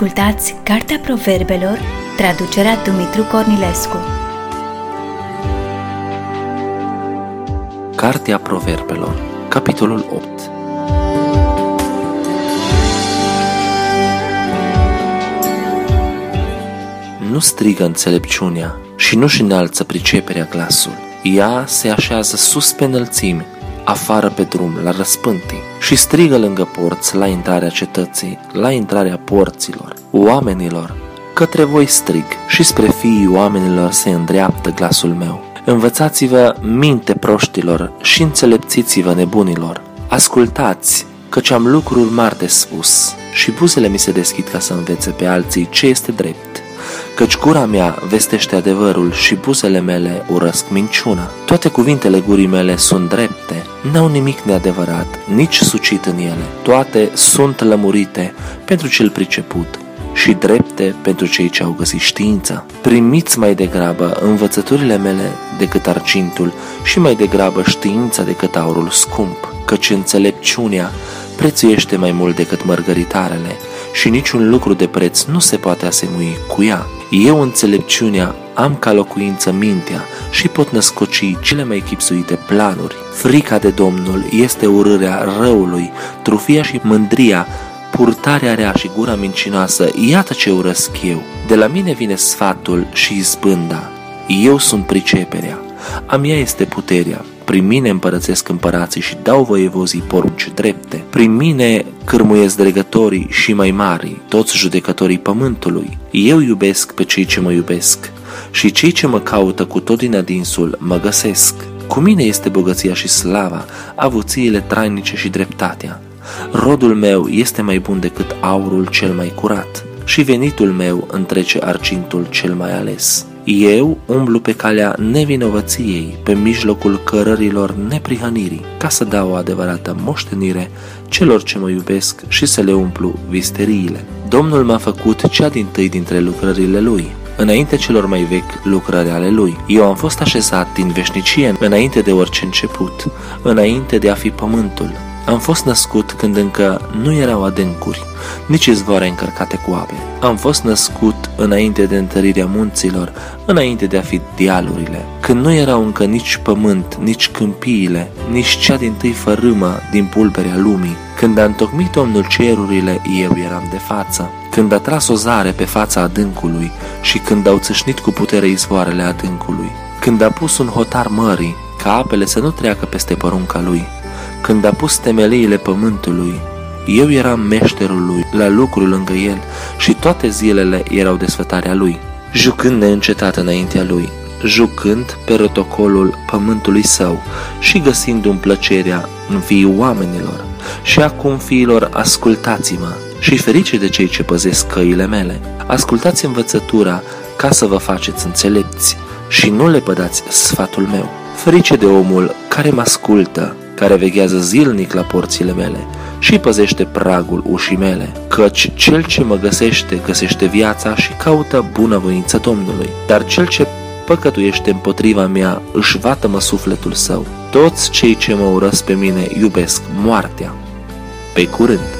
Ascultați Cartea Proverbelor, traducerea Dumitru Cornilescu. Cartea Proverbelor, capitolul 8 Nu strigă înțelepciunea și nu-și înalță priceperea glasul. Ea se așează sus pe înălțime, afară pe drum, la răspântii, și strigă lângă porți, la intrarea cetății, la intrarea porților, oamenilor, către voi strig și spre fiii oamenilor se îndreaptă glasul meu. Învățați-vă minte proștilor și înțelepțiți-vă nebunilor. Ascultați, căci am lucruri mari de spus și buzele mi se deschid ca să învețe pe alții ce este drept căci gura mea vestește adevărul și buzele mele urăsc minciuna. Toate cuvintele gurii mele sunt drepte, n-au nimic neadevărat, nici sucit în ele. Toate sunt lămurite pentru cel priceput și drepte pentru cei ce au găsit știința. Primiți mai degrabă învățăturile mele decât argintul și mai degrabă știința decât aurul scump, căci înțelepciunea prețuiește mai mult decât mărgăritarele și niciun lucru de preț nu se poate asemui cu ea. Eu, înțelepciunea, am ca locuință mintea și pot născoci cele mai chipsuite planuri. Frica de Domnul este urârea răului, trufia și mândria, purtarea rea și gura mincinoasă, iată ce urăsc eu. De la mine vine sfatul și izbânda. Eu sunt priceperea. A mea este puterea. Prin mine împărățesc împărații și dau voievozii porunci drepte. Prin mine cârmuiesc dregătorii și mai mari, toți judecătorii pământului. Eu iubesc pe cei ce mă iubesc și cei ce mă caută cu tot din adinsul mă găsesc. Cu mine este bogăția și slava, avuțiile trainice și dreptatea. Rodul meu este mai bun decât aurul cel mai curat și venitul meu întrece argintul cel mai ales. Eu umblu pe calea nevinovăției, pe mijlocul cărărilor neprihănirii, ca să dau o adevărată moștenire celor ce mă iubesc și să le umplu visteriile. Domnul m-a făcut cea din tâi dintre lucrările Lui, înainte celor mai vechi lucrări ale Lui. Eu am fost așezat din veșnicie înainte de orice început, înainte de a fi pământul, am fost născut când încă nu erau adâncuri, nici izvoare încărcate cu ape. Am fost născut înainte de întărirea munților, înainte de a fi dialurile, când nu erau încă nici pământ, nici câmpiile, nici cea din tâi fărâmă din pulberea lumii. Când a întocmit Domnul cerurile, eu eram de față. Când a tras o zare pe fața adâncului și când au țâșnit cu putere izvoarele adâncului. Când a pus un hotar mării, ca apele să nu treacă peste porunca lui, când a pus temeliile pământului, eu eram meșterul lui, la lucru lângă el și toate zilele erau desfătarea lui, jucând neîncetat înaintea lui, jucând pe rotocolul pământului său și găsindu-mi plăcerea în fiii oamenilor. Și acum, fiilor, ascultați-mă și ferice de cei ce păzesc căile mele. Ascultați învățătura ca să vă faceți înțelepți și nu le pădați sfatul meu. Ferice de omul care mă ascultă care veghează zilnic la porțile mele și păzește pragul ușii mele, căci cel ce mă găsește găsește viața și caută bunăvoința Domnului, dar cel ce păcătuiește împotriva mea își vată-mă sufletul său. Toți cei ce mă urăsc pe mine iubesc moartea. Pe curând!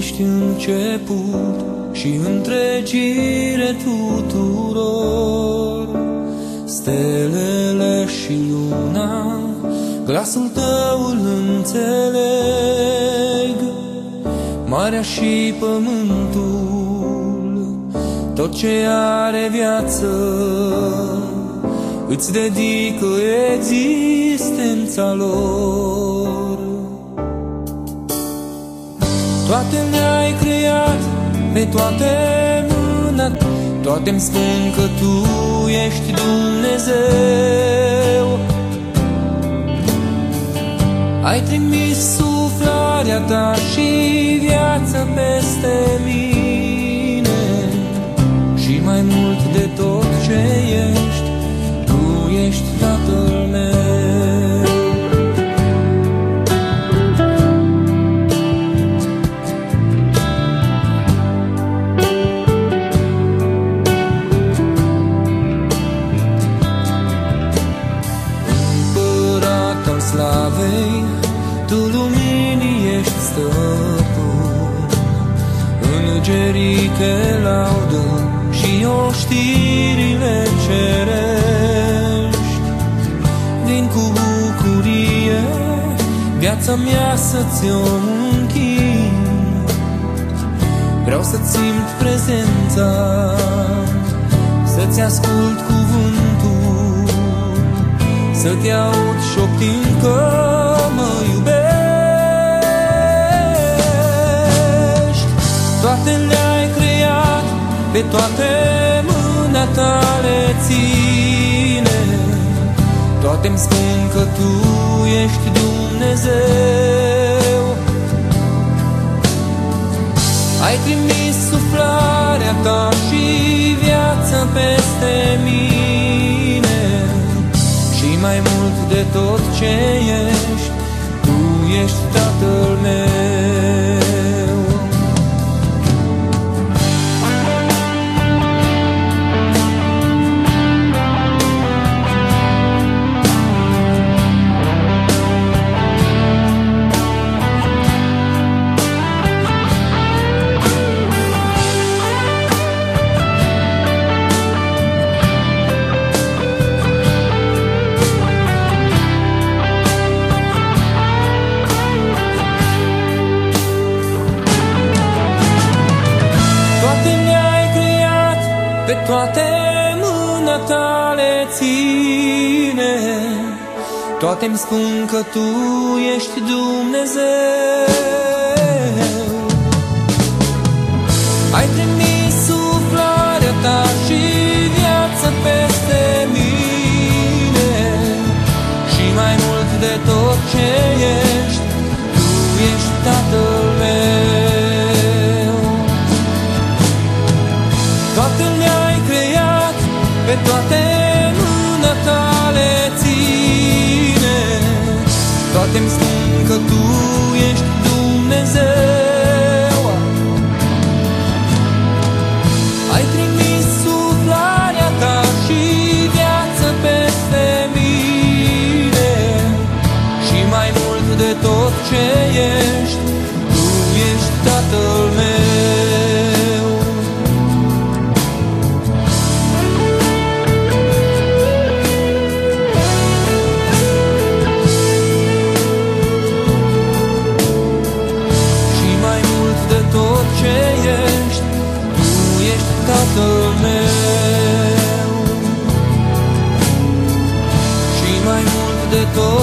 Ești început și întregire tuturor. Stelele și luna, glasul tău îl înțeleg. Marea și pământul, tot ce are viață, îți dedică existența lor. Toate le-ai creat, pe toate mâna, toate-mi spun că Tu ești Dumnezeu. Ai trimis suflarea Ta și Îngerii te laudă și oștirile cerești. Vin cu bucurie, viața mea să-ți o închin. Vreau să-ți simt prezența, să-ți ascult cuvântul, să te aud șoptind că pe toate mâna ta le ține. Toate-mi spun că Tu ești Dumnezeu. Ai trimis suflarea ta și viața peste mine Și mai mult de tot ce ești, Tu ești Tatăl mâna ta le ține. Toate îmi spun că Tu ești Dumnezeu. Ai trimis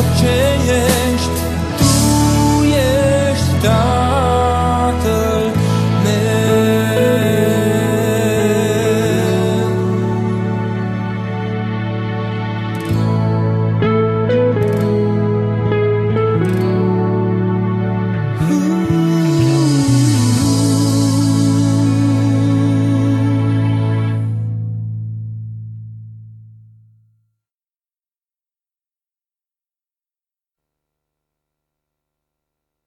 noche.